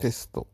テスト。